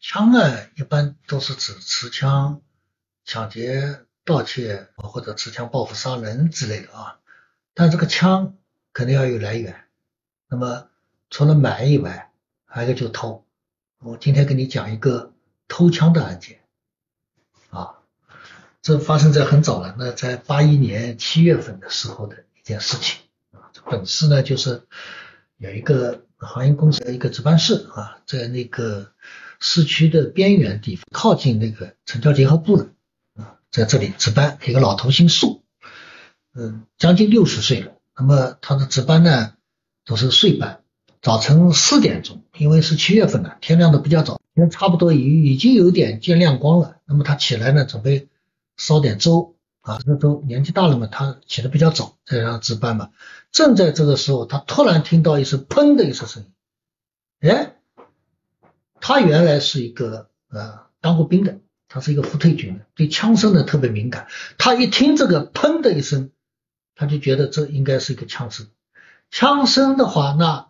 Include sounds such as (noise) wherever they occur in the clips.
枪啊，一般都是指持枪抢劫、盗窃或者持枪报复杀人之类的啊。但这个枪肯定要有来源。那么除了买以外，还有一个就偷。我今天跟你讲一个偷枪的案件啊，这发生在很早了，那在八一年七月份的时候的一件事情啊。这本市呢，就是有一个航运公司的一个值班室啊，在那个市区的边缘地方，靠近那个城郊结合部的啊，在这里值班，一个老头姓宋，嗯，将近六十岁了。那么他的值班呢？都是睡班，早晨四点钟，因为是七月份了，天亮的比较早，天差不多已已经有点见亮光了。那么他起来呢，准备烧点粥啊，这粥年纪大了嘛，他起得比较早，在上值班嘛。正在这个时候，他突然听到一声砰的一声声音，哎，他原来是一个呃当过兵的，他是一个副退军的，对枪声呢特别敏感。他一听这个砰的一声，他就觉得这应该是一个枪声。枪声的话，那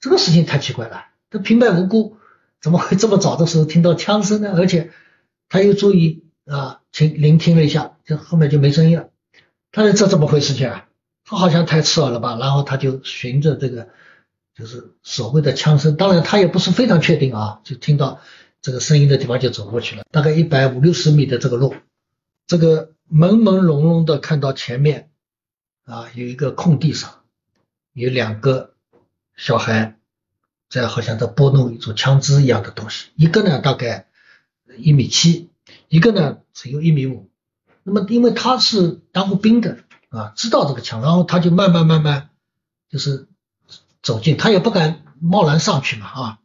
这个事情太奇怪了。他平白无故怎么会这么早的时候听到枪声呢？而且他又注意啊，听聆听了一下，这后面就没声音了。他说这怎么回事情啊？他好像太刺耳了吧？然后他就循着这个就是所谓的枪声，当然他也不是非常确定啊，就听到这个声音的地方就走过去了。大概一百五六十米的这个路，这个朦朦胧胧的看到前面啊有一个空地上。有两个小孩在好像在拨弄一组枪支一样的东西，一个呢大概一米七，一个呢只有一米五。那么因为他是当过兵的啊，知道这个枪，然后他就慢慢慢慢就是走近，他也不敢贸然上去嘛啊，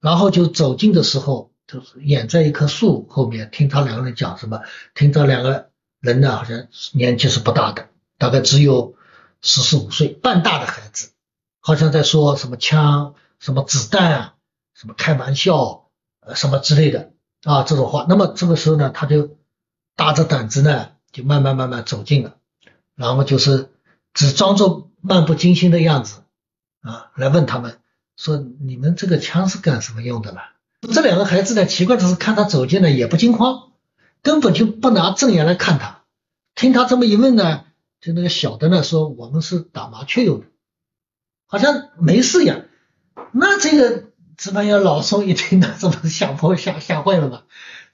然后就走近的时候，就是掩在一棵树后面，听他两个人讲什么，听这两个人呢好像年纪是不大的，大概只有。十四五岁半大的孩子，好像在说什么枪、什么子弹啊、什么开玩笑，呃，什么之类的啊这种话。那么这个时候呢，他就大着胆子呢，就慢慢慢慢走近了，然后就是只装作漫不经心的样子啊，来问他们说：“你们这个枪是干什么用的了？”这两个孩子呢，奇怪的是看他走近了也不惊慌，根本就不拿正眼来看他。听他这么一问呢。就那个小的呢，说我们是打麻雀用的，好像没事一样。那这个值班员老宋一听呢，这不是吓破吓吓坏了吗？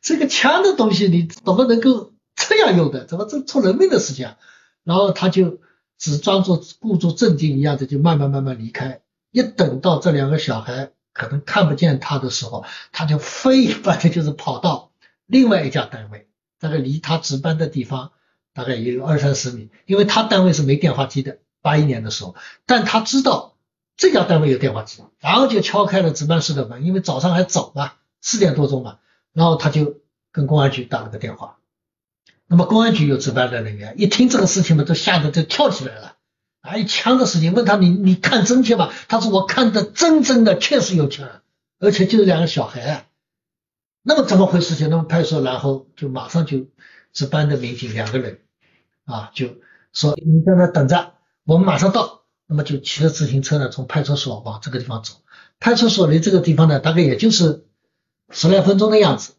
这个枪的东西你怎么能够这样用的？怎么这出人命的事情啊？然后他就只装作故作镇静一样的，就慢慢慢慢离开。一等到这两个小孩可能看不见他的时候，他就飞一般的就是跑到另外一家单位，大概离他值班的地方。大概也有二三十米，因为他单位是没电话机的，八一年的时候，但他知道这家单位有电话机，然后就敲开了值班室的门，因为早上还早嘛，四点多钟嘛，然后他就跟公安局打了个电话。那么公安局有值班的人员，一听这个事情嘛，都吓得就跳起来了，啊，一枪的事情，问他你你看真切吗？他说我看的真真的，确实有枪，而且就是两个小孩啊。那么怎么回事？情？那么派出所，然后就马上就值班的民警两个人。啊，就说你在那等着，我们马上到。那么就骑着自行车呢，从派出所往这个地方走。派出所离这个地方呢，大概也就是十来分钟的样子。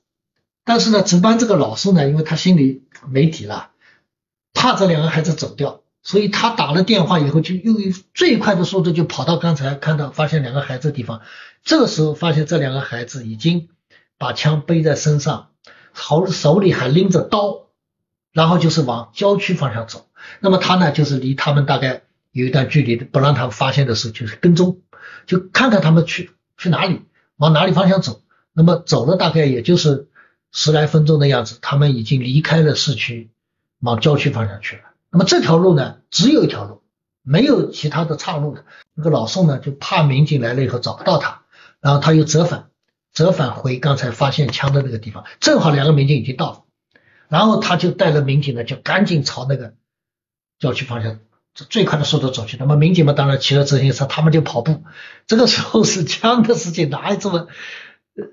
但是呢，值班这个老师呢，因为他心里没底了，怕这两个孩子走掉，所以他打了电话以后，就用最快的速度就跑到刚才看到发现两个孩子的地方。这个时候发现这两个孩子已经把枪背在身上，手手里还拎着刀。然后就是往郊区方向走，那么他呢，就是离他们大概有一段距离的，不让他们发现的时候，就是跟踪，就看看他们去去哪里，往哪里方向走。那么走了大概也就是十来分钟的样子，他们已经离开了市区，往郊区方向去了。那么这条路呢，只有一条路，没有其他的岔路的。那个老宋呢，就怕民警来了以后找不到他，然后他又折返，折返回刚才发现枪的那个地方，正好两个民警已经到了。然后他就带着民警呢，就赶紧朝那个郊区方向，最快的速度走去。那么民警们当然骑着自行车，他们就跑步。这个时候是 (laughs) 枪的事情，哪有这么呃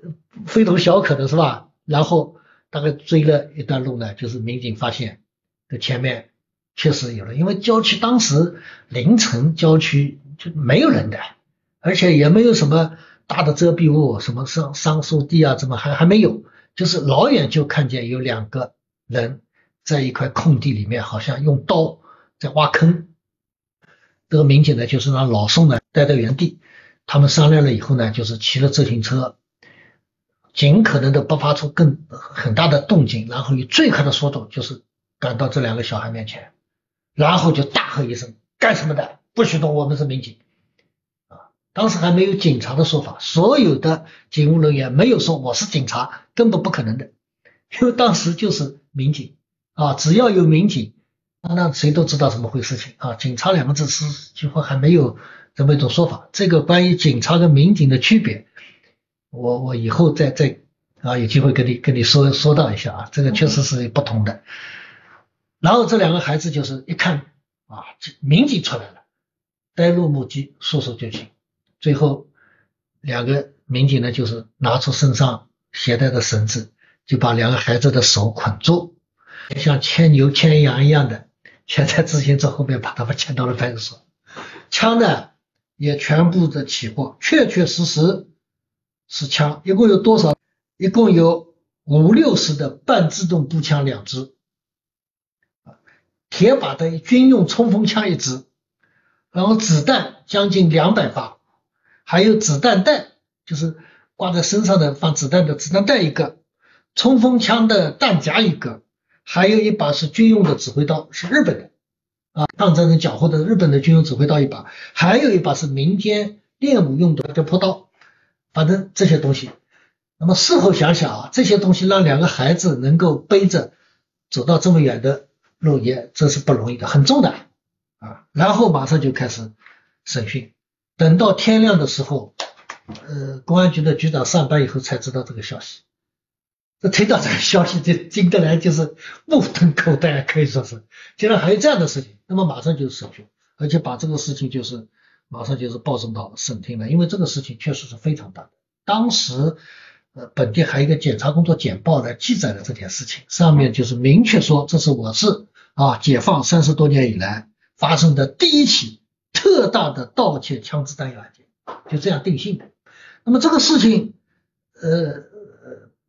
非同小可的，是吧？然后大概追了一段路呢，就是民警发现这前面确实有人，因为郊区当时凌晨郊区就没有人的，而且也没有什么大的遮蔽物，什么桑桑树地啊，怎么还还没有？就是老远就看见有两个人在一块空地里面，好像用刀在挖坑。这个民警呢，就是让老宋呢待在原地。他们商量了以后呢，就是骑了自行车，尽可能的不发出更很大的动静，然后以最快的速度就是赶到这两个小孩面前，然后就大喝一声：“干什么的？不许动！我们是民警。”啊，当时还没有警察的说法，所有的警务人员没有说我是警察，根本不可能的，因为当时就是民警啊，只要有民警，那谁都知道怎么回事情啊。警察两个字是几乎还没有。这么一种说法，这个关于警察跟民警的区别，我我以后再再啊有机会跟你跟你说说到一下啊，这个确实是不同的。然后这两个孩子就是一看啊，民警出来了，呆若木鸡，束手就擒。最后两个民警呢，就是拿出身上携带的绳子，就把两个孩子的手捆住，像牵牛牵羊一样的牵在自行车后面，把他们牵到了派出所。枪呢？也全部的起获，确确实实是枪，一共有多少？一共有五六十的半自动步枪两支，铁把的军用冲锋枪一支，然后子弹将近两百发，还有子弹袋，就是挂在身上的放子弹的子弹袋一个，冲锋枪的弹夹一个，还有一把是军用的指挥刀，是日本的。啊，抗战争缴获的日本的军用指挥刀一把，还有一把是民间练武用的叫坡刀，反正这些东西。那么事后想想啊，这些东西让两个孩子能够背着走到这么远的路也这是不容易的，很重的啊。然后马上就开始审讯，等到天亮的时候，呃，公安局的局长上班以后才知道这个消息。这听到这个消息就惊得来，就是目瞪口呆，可以说是，竟然还有这样的事情。那么马上就审讯，而且把这个事情就是马上就是报送到省厅了，因为这个事情确实是非常大的。当时呃本地还有一个检察工作简报来记载了这件事情，上面就是明确说这是我市啊解放三十多年以来发生的第一起特大的盗窃枪支弹药案件，就这样定性的。那么这个事情呃。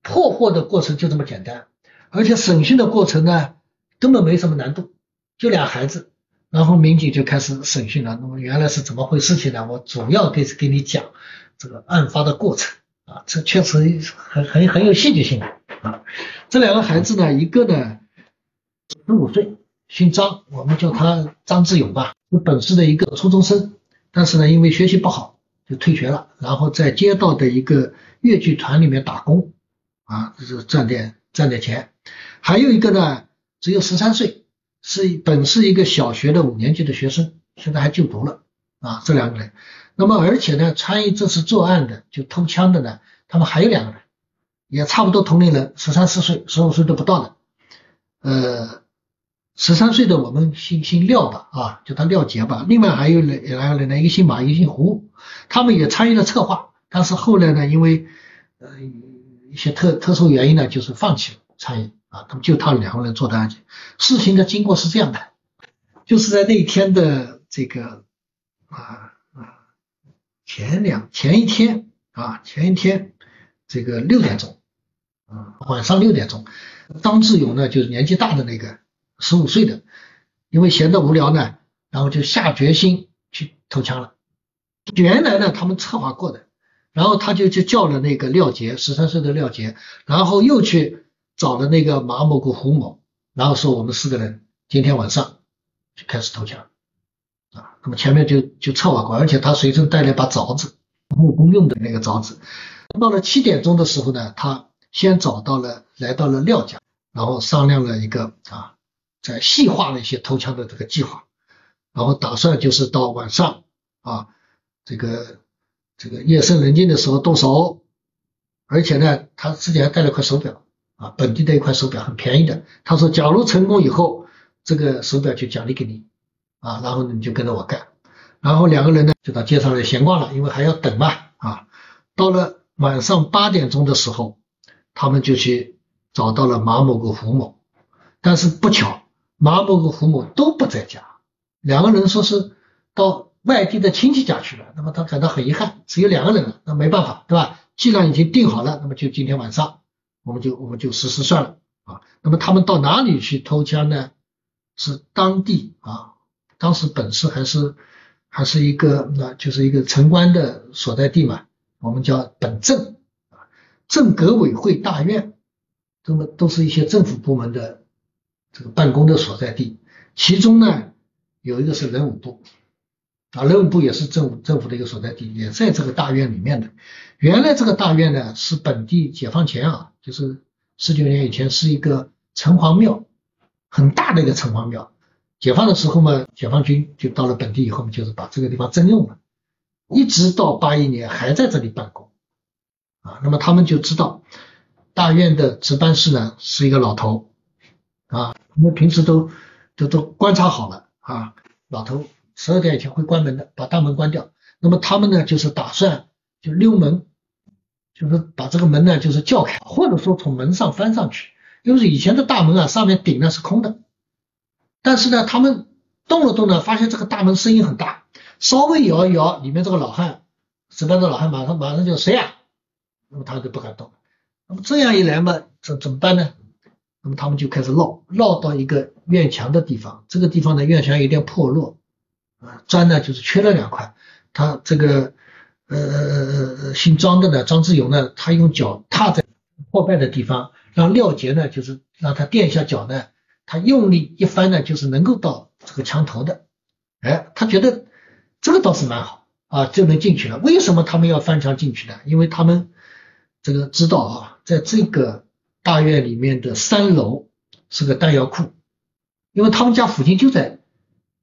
破获的过程就这么简单，而且审讯的过程呢，根本没什么难度，就俩孩子，然后民警就开始审讯了。那么原来是怎么回事情呢？我主要给给你讲这个案发的过程啊，这确实很很很有戏剧性的啊。这两个孩子呢，一个呢十五岁，姓张，我们叫他张志勇吧，是本市的一个初中生，但是呢，因为学习不好就退学了，然后在街道的一个越剧团里面打工。啊，就是赚点赚点钱，还有一个呢，只有十三岁，是本是一个小学的五年级的学生，现在还就读了啊。这两个人，那么而且呢，参与这次作案的就偷枪的呢，他们还有两个人，也差不多同龄人，十三四岁、十五岁都不到的。呃，十三岁的我们姓姓廖吧，啊，叫他廖杰吧。另外还有两两个人呢，一个姓马，一个姓胡，他们也参与了策划，但是后来呢，因为呃。一些特特殊原因呢，就是放弃了参与啊，他们就他两个人做的案件。事情的经过是这样的，就是在那天的这个啊啊前两前一天啊前一天这个六点钟啊晚上六点钟，张志勇呢就是年纪大的那个十五岁的，因为闲得无聊呢，然后就下决心去偷枪了。原来呢他们策划过的。然后他就去叫了那个廖杰，十三岁的廖杰，然后又去找了那个马某跟胡某，然后说我们四个人今天晚上就开始投降啊。那么前面就就策划过，而且他随身带了一把凿子，木工用的那个凿子。到了七点钟的时候呢，他先找到了来到了廖家，然后商量了一个啊，在细化了一些偷枪的这个计划，然后打算就是到晚上啊这个。这个夜深人静的时候动手，而且呢，他自己还带了块手表啊，本地的一块手表，很便宜的。他说，假如成功以后，这个手表就奖励给你啊，然后你就跟着我干。然后两个人呢就到街上来闲逛了，因为还要等嘛啊。到了晚上八点钟的时候，他们就去找到了马某跟胡某，但是不巧，马某跟胡某都不在家，两个人说是到外地的亲戚家去了，那么他感到很遗憾，只有两个人了，那没办法，对吧？既然已经定好了，那么就今天晚上我们就我们就实施算了啊。那么他们到哪里去偷枪呢？是当地啊，当时本市还是还是一个那就是一个城关的所在地嘛，我们叫本镇啊，镇革委会大院，那么都是一些政府部门的这个办公的所在地，其中呢有一个是人武部。啊，人武部也是政府政府的一个所在地，也在这个大院里面的。原来这个大院呢，是本地解放前啊，就是十九年以前是一个城隍庙，很大的一个城隍庙。解放的时候嘛，解放军就到了本地以后嘛，就是把这个地方征用了，一直到八一年还在这里办公。啊，那么他们就知道大院的值班室呢是一个老头，啊，我们平时都都都观察好了啊，老头。十二点以前会关门的，把大门关掉。那么他们呢，就是打算就溜门，就是把这个门呢，就是叫开，或者说从门上翻上去。因为以前的大门啊，上面顶呢是空的，但是呢，他们动了动呢，发现这个大门声音很大，稍微摇一摇，里面这个老汉，值班的老汉马上马上就谁呀？那么他就不敢动。那么这样一来嘛，怎怎么办呢？那么他们就开始绕绕到一个院墙的地方，这个地方呢，院墙有点破落。砖呢就是缺了两块，他这个呃姓张的呢，张志勇呢，他用脚踏在破败的地方，让廖杰呢就是让他垫一下脚呢，他用力一翻呢，就是能够到这个墙头的，哎，他觉得这个倒是蛮好啊，就能进去了。为什么他们要翻墙进去呢？因为他们这个知道啊，在这个大院里面的三楼是个弹药库，因为他们家附近就在。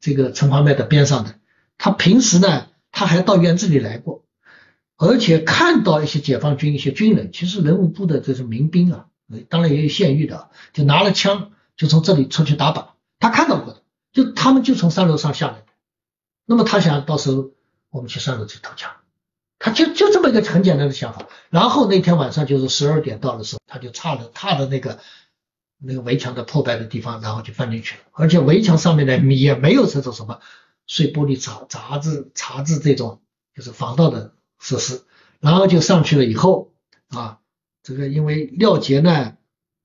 这个城隍庙的边上的，他平时呢，他还到院子里来过，而且看到一些解放军一些军人，其实人武部的这些民兵啊，当然也有现役的，就拿了枪就从这里出去打靶，他看到过的，就他们就从三楼上下来的。那么他想到时候我们去三楼去偷枪，他就就这么一个很简单的想法。然后那天晚上就是十二点到的时候，他就踏了踏着那个。那个围墙的破败的地方，然后就翻进去了。而且围墙上面呢，也没有这种什么碎玻璃、杂杂志、杂志这种就是防盗的设施。然后就上去了以后啊，这个因为廖杰呢，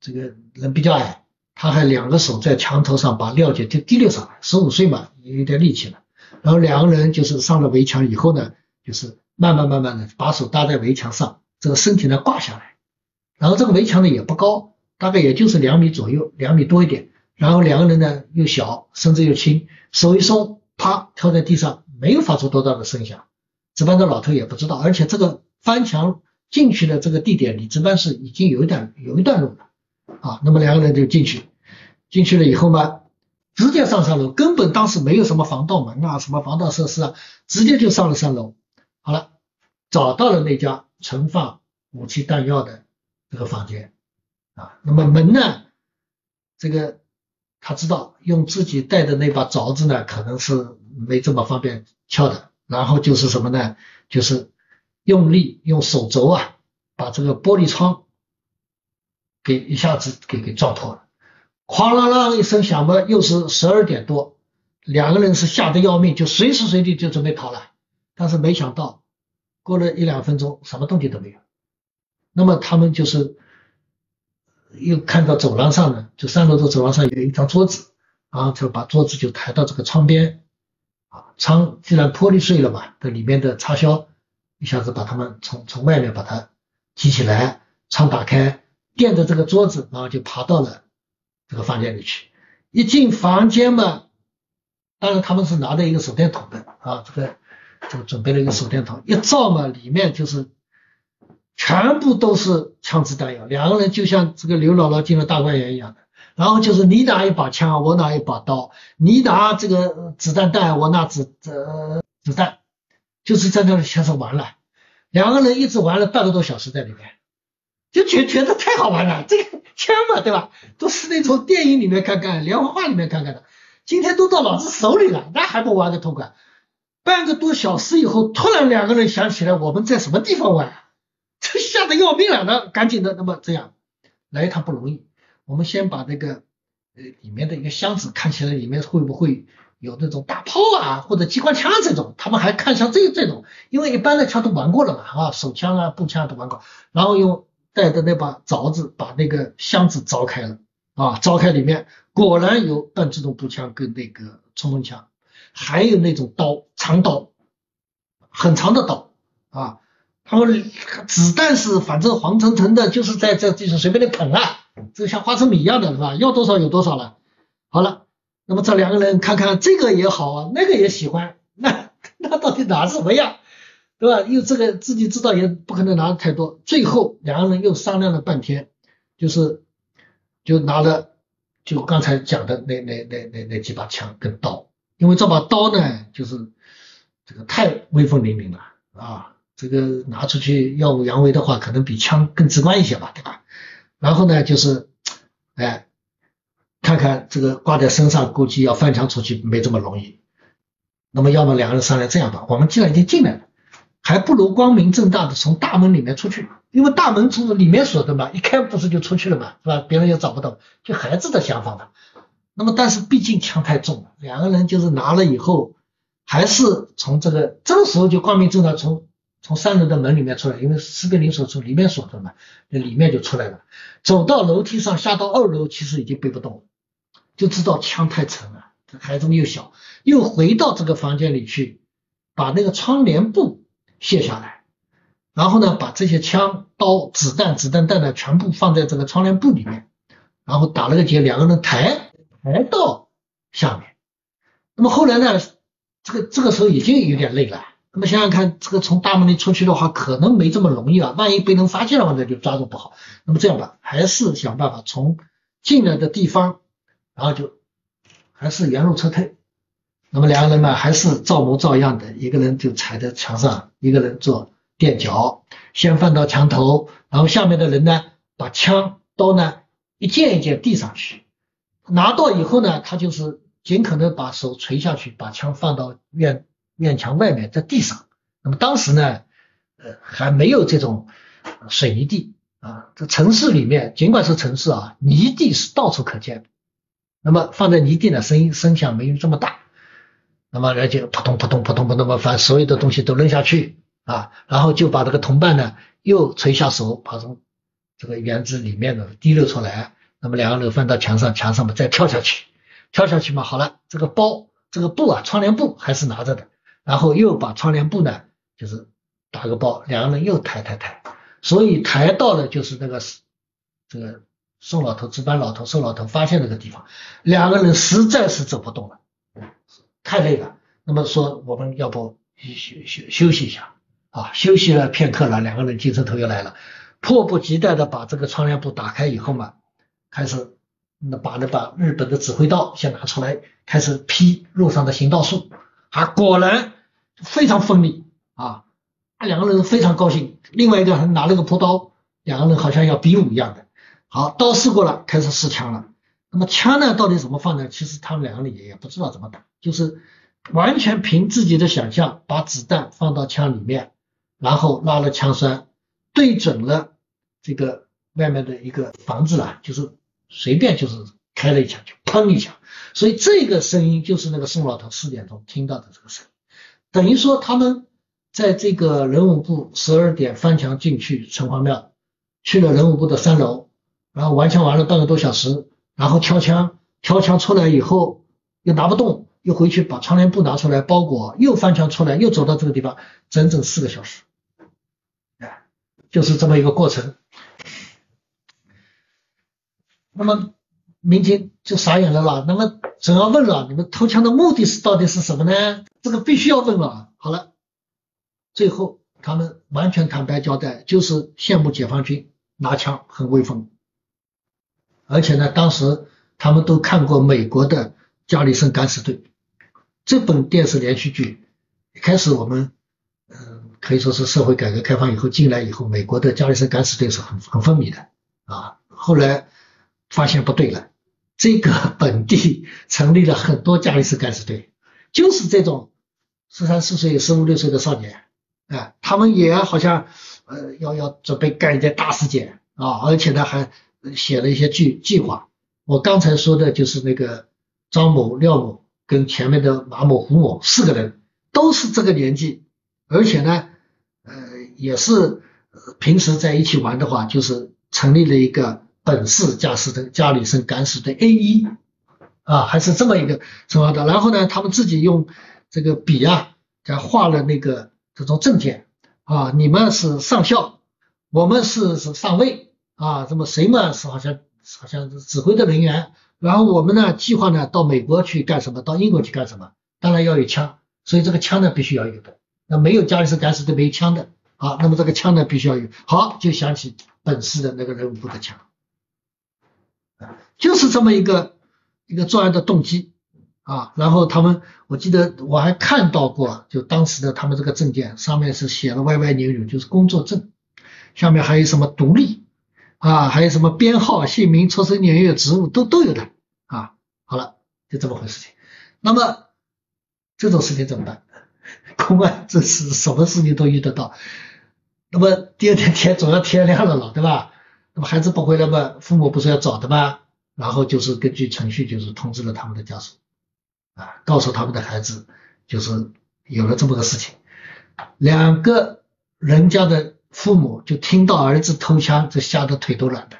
这个人比较矮，他还两个手在墙头上把廖杰就提溜上来，十五岁嘛，有点力气了。然后两个人就是上了围墙以后呢，就是慢慢慢慢的把手搭在围墙上，这个身体呢挂下来。然后这个围墙呢也不高。大概也就是两米左右，两米多一点。然后两个人呢又小，身子又轻，手一松，啪，跳在地上，没有发出多大的声响。值班的老头也不知道，而且这个翻墙进去的这个地点离值班室已经有一段有一段路了啊。那么两个人就进去，进去了以后嘛，直接上三楼，根本当时没有什么防盗门啊，什么防盗设施啊，直接就上了三楼。好了，找到了那家存放武器弹药的这个房间。啊，那么门呢？这个他知道用自己带的那把凿子呢，可能是没这么方便撬的。然后就是什么呢？就是用力用手肘啊，把这个玻璃窗给一下子给给撞破了。哐啷啷一声响嘛，又是十二点多，两个人是吓得要命，就随时随地就准备逃了。但是没想到过了一两分钟，什么动静都没有。那么他们就是。又看到走廊上呢，就三楼的走廊上有一张桌子，然后就把桌子就抬到这个窗边，啊，窗既然玻璃碎了嘛，这里面的插销一下子把他们从从外面把它提起来，窗打开，垫着这个桌子，然后就爬到了这个房间里去。一进房间嘛，当然他们是拿着一个手电筒的啊，这个就准备了一个手电筒，一照嘛，里面就是。全部都是枪支弹药，两个人就像这个刘姥姥进了大观园一样的。然后就是你拿一把枪，我拿一把刀，你拿这个子弹弹，我拿子呃子弹，就是在那里开始玩了。两个人一直玩了半个多小时在里面，就觉觉得太好玩了。这个枪嘛，对吧？都是那种电影里面看看、连环画里面看看的。今天都到老子手里了，那还不玩个痛快？半个多小时以后，突然两个人想起来，我们在什么地方玩？这吓得要命了，那赶紧的，那么这样来一趟不容易。我们先把那个呃里面的一个箱子看起来里面会不会有那种大炮啊或者机关枪这种，他们还看上这这种，因为一般的枪都玩过了嘛，啊，手枪啊步枪啊都玩过，然后用带的那把凿子把那个箱子凿开了，啊，凿开里面果然有半自动步枪跟那个冲锋枪，还有那种刀长刀，很长的刀啊。他们子弹是反正黄澄澄的，就是在这就是随便的捧啊，这像花生米一样的是吧？要多少有多少了。好了，那么这两个人看看这个也好啊，那个也喜欢，那 (laughs) 那到底拿什么呀？对吧？又这个自己知道也不可能拿太多，最后两个人又商量了半天，就是就拿了就刚才讲的那那那那那几把枪跟刀，因为这把刀呢就是这个太威风凛凛了啊。这个拿出去耀武扬威的话，可能比枪更直观一些吧，对吧？然后呢，就是，哎，看看这个挂在身上，估计要翻墙出去没这么容易。那么，要么两个人商量这样吧，我们既然已经进来了，还不如光明正大的从大门里面出去，因为大门从里面锁的嘛，一开不是就出去了嘛，是吧？别人也找不到，就孩子的想法嘛。那么，但是毕竟枪太重了，两个人就是拿了以后，还是从这个这个时候就光明正大从。从三楼的门里面出来，因为士兵领锁从里面锁着嘛，那里面就出来了。走到楼梯上，下到二楼，其实已经背不动了，就知道枪太沉了，这孩子们又小，又回到这个房间里去，把那个窗帘布卸下来，然后呢，把这些枪、刀、子弹、子弹袋呢，全部放在这个窗帘布里面，然后打了个结，两个人抬抬到下面。那么后来呢，这个这个时候已经有点累了。那么想想看，这个从大门里出去的话，可能没这么容易啊。万一被人发现的话，那就抓住不好。那么这样吧，还是想办法从进来的地方，然后就还是原路撤退。那么两个人呢，还是照模照样的，一个人就踩在墙上，一个人做垫脚，先放到墙头，然后下面的人呢，把枪刀呢一件一件递上去，拿到以后呢，他就是尽可能把手垂下去，把枪放到院。院墙外面，在地上。那么当时呢，呃，还没有这种水泥地啊。这城市里面，尽管是城市啊，泥地是到处可见。那么放在泥地呢，声音声响没有这么大。那么人就扑通扑通扑通扑通，把所有的东西都扔下去啊，然后就把这个同伴呢又垂下手，把从这个园子里面的滴溜出来。那么两个人翻到墙上，墙上面再跳下去，跳下去嘛，好了，这个包这个布啊，窗帘布还是拿着的。然后又把窗帘布呢，就是打个包，两个人又抬抬抬，所以抬到了就是那个这个宋老头值班老头宋老头发现那个地方，两个人实在是走不动了，太累了。那么说我们要不休休休息一下啊？休息了片刻了，两个人精神头又来了，迫不及待的把这个窗帘布打开以后嘛，开始那把那把日本的指挥刀先拿出来，开始劈路上的行道树啊，果然。非常锋利啊，两个人非常高兴。另外一个还拿了个朴刀，两个人好像要比武一样的。好，刀试过了，开始试枪了。那么枪呢，到底怎么放呢？其实他们两个人也不知道怎么打，就是完全凭自己的想象，把子弹放到枪里面，然后拉了枪栓，对准了这个外面的一个房子啊，就是随便就是开了一枪，就砰一枪。所以这个声音就是那个宋老头四点钟听到的这个声音。等于说他们在这个人武部十二点翻墙进去城隍庙，去了人武部的三楼，然后玩枪玩了半个多小时，然后挑枪，挑枪出来以后又拿不动，又回去把窗帘布拿出来包裹，又翻墙出来，又走到这个地方，整整四个小时，哎，就是这么一个过程。那么民警就傻眼了啦，那么总要问了，你们偷枪的目的是到底是什么呢？这个必须要问了。好了，最后他们完全坦白交代，就是羡慕解放军拿枪很威风，而且呢，当时他们都看过美国的《加里森敢死队》这本电视连续剧。一开始我们嗯可以说是社会改革开放以后进来以后，美国的《加里森敢死队》是很很风靡的啊。后来发现不对了，这个本地成立了很多加里森敢死队，就是这种。十三四岁、十五六岁的少年，啊，他们也好像呃要要准备干一件大事件啊，而且呢还写了一些计计划。我刚才说的就是那个张某、廖某跟前面的马某、胡某四个人都是这个年纪，而且呢，呃，也是平时在一起玩的话，就是成立了一个本市驾驶的家里森敢死队 A 一啊，还是这么一个什么的。然后呢，他们自己用这个笔啊，在画了那个这种证件啊，你们是上校，我们是是上尉啊，这么谁嘛是好像好像指挥的人员。然后我们呢，计划呢到美国去干什么？到英国去干什么？当然要有枪，所以这个枪呢必须要有的。那没有加里森敢死队没枪的啊，那么这个枪呢必须要有。好，就想起本市的那个人物部的枪，就是这么一个一个作案的动机啊。然后他们，我记得我还看到过，就当时的他们这个证件上面是写了歪歪扭扭，就是工作证，下面还有什么独立。啊，还有什么编号、姓名、出生年月、职务都都有的啊。好了，就这么回事情。那么这种事情怎么办？(laughs) 公安这是什么事情都遇得到。那么第二天天总要天亮了了，对吧？那么孩子不回来嘛，父母不是要找的吗？然后就是根据程序，就是通知了他们的家属啊，告诉他们的孩子，就是有了这么个事情，两个人家的。父母就听到儿子偷枪，就吓得腿都软的。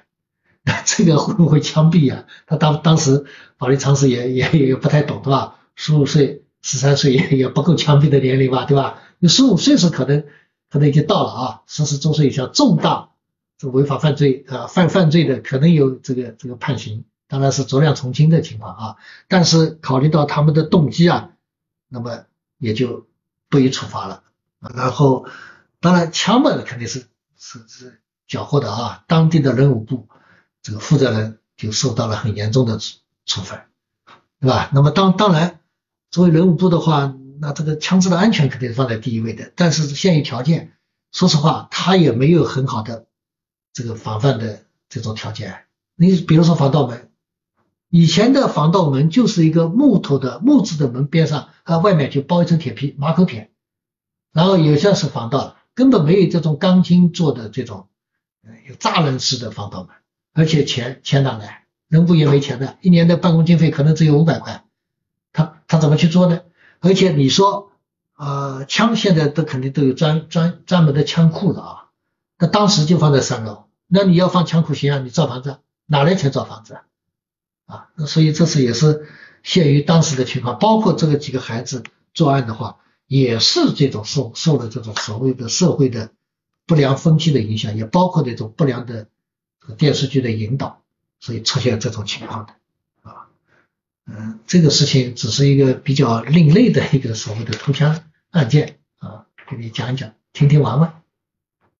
(laughs) 这个会不会枪毙啊？他当当时法律常识也也也不太懂，对吧？十五岁、十三岁也也不够枪毙的年龄吧，对吧？你十五岁是可能可能已经到了啊，十四周岁以下重大这违法犯罪啊犯犯罪的可能有这个这个判刑，当然是酌量从轻的情况啊。但是考虑到他们的动机啊，那么也就不予处罚了。然后。当然，枪嘛肯定是是是缴获的啊。当地的人武部这个负责人就受到了很严重的处处分，对吧？那么当当然，作为人武部的话，那这个枪支的安全肯定是放在第一位的。但是限于条件，说实话，他也没有很好的这个防范的这种条件。你比如说防盗门，以前的防盗门就是一个木头的木质的门边上，它外面就包一层铁皮马口铁，然后有些是防盗。根本没有这种钢筋做的这种，有栅栏式的防盗门，而且钱钱哪来？人部也没钱的，一年的办公经费可能只有五百块，他他怎么去做呢？而且你说，呃，枪现在都肯定都有专专专门的枪库了啊，那当时就放在三楼，那你要放枪库行啊？你造房子哪来钱造房子啊？啊，那所以这次也是限于当时的情况，包括这个几个孩子作案的话。也是这种受受了这种所谓的社会的不良风气的影响，也包括这种不良的电视剧的引导，所以出现这种情况的啊，嗯，这个事情只是一个比较另类的一个所谓的偷枪案件啊，给你讲一讲，听听玩玩。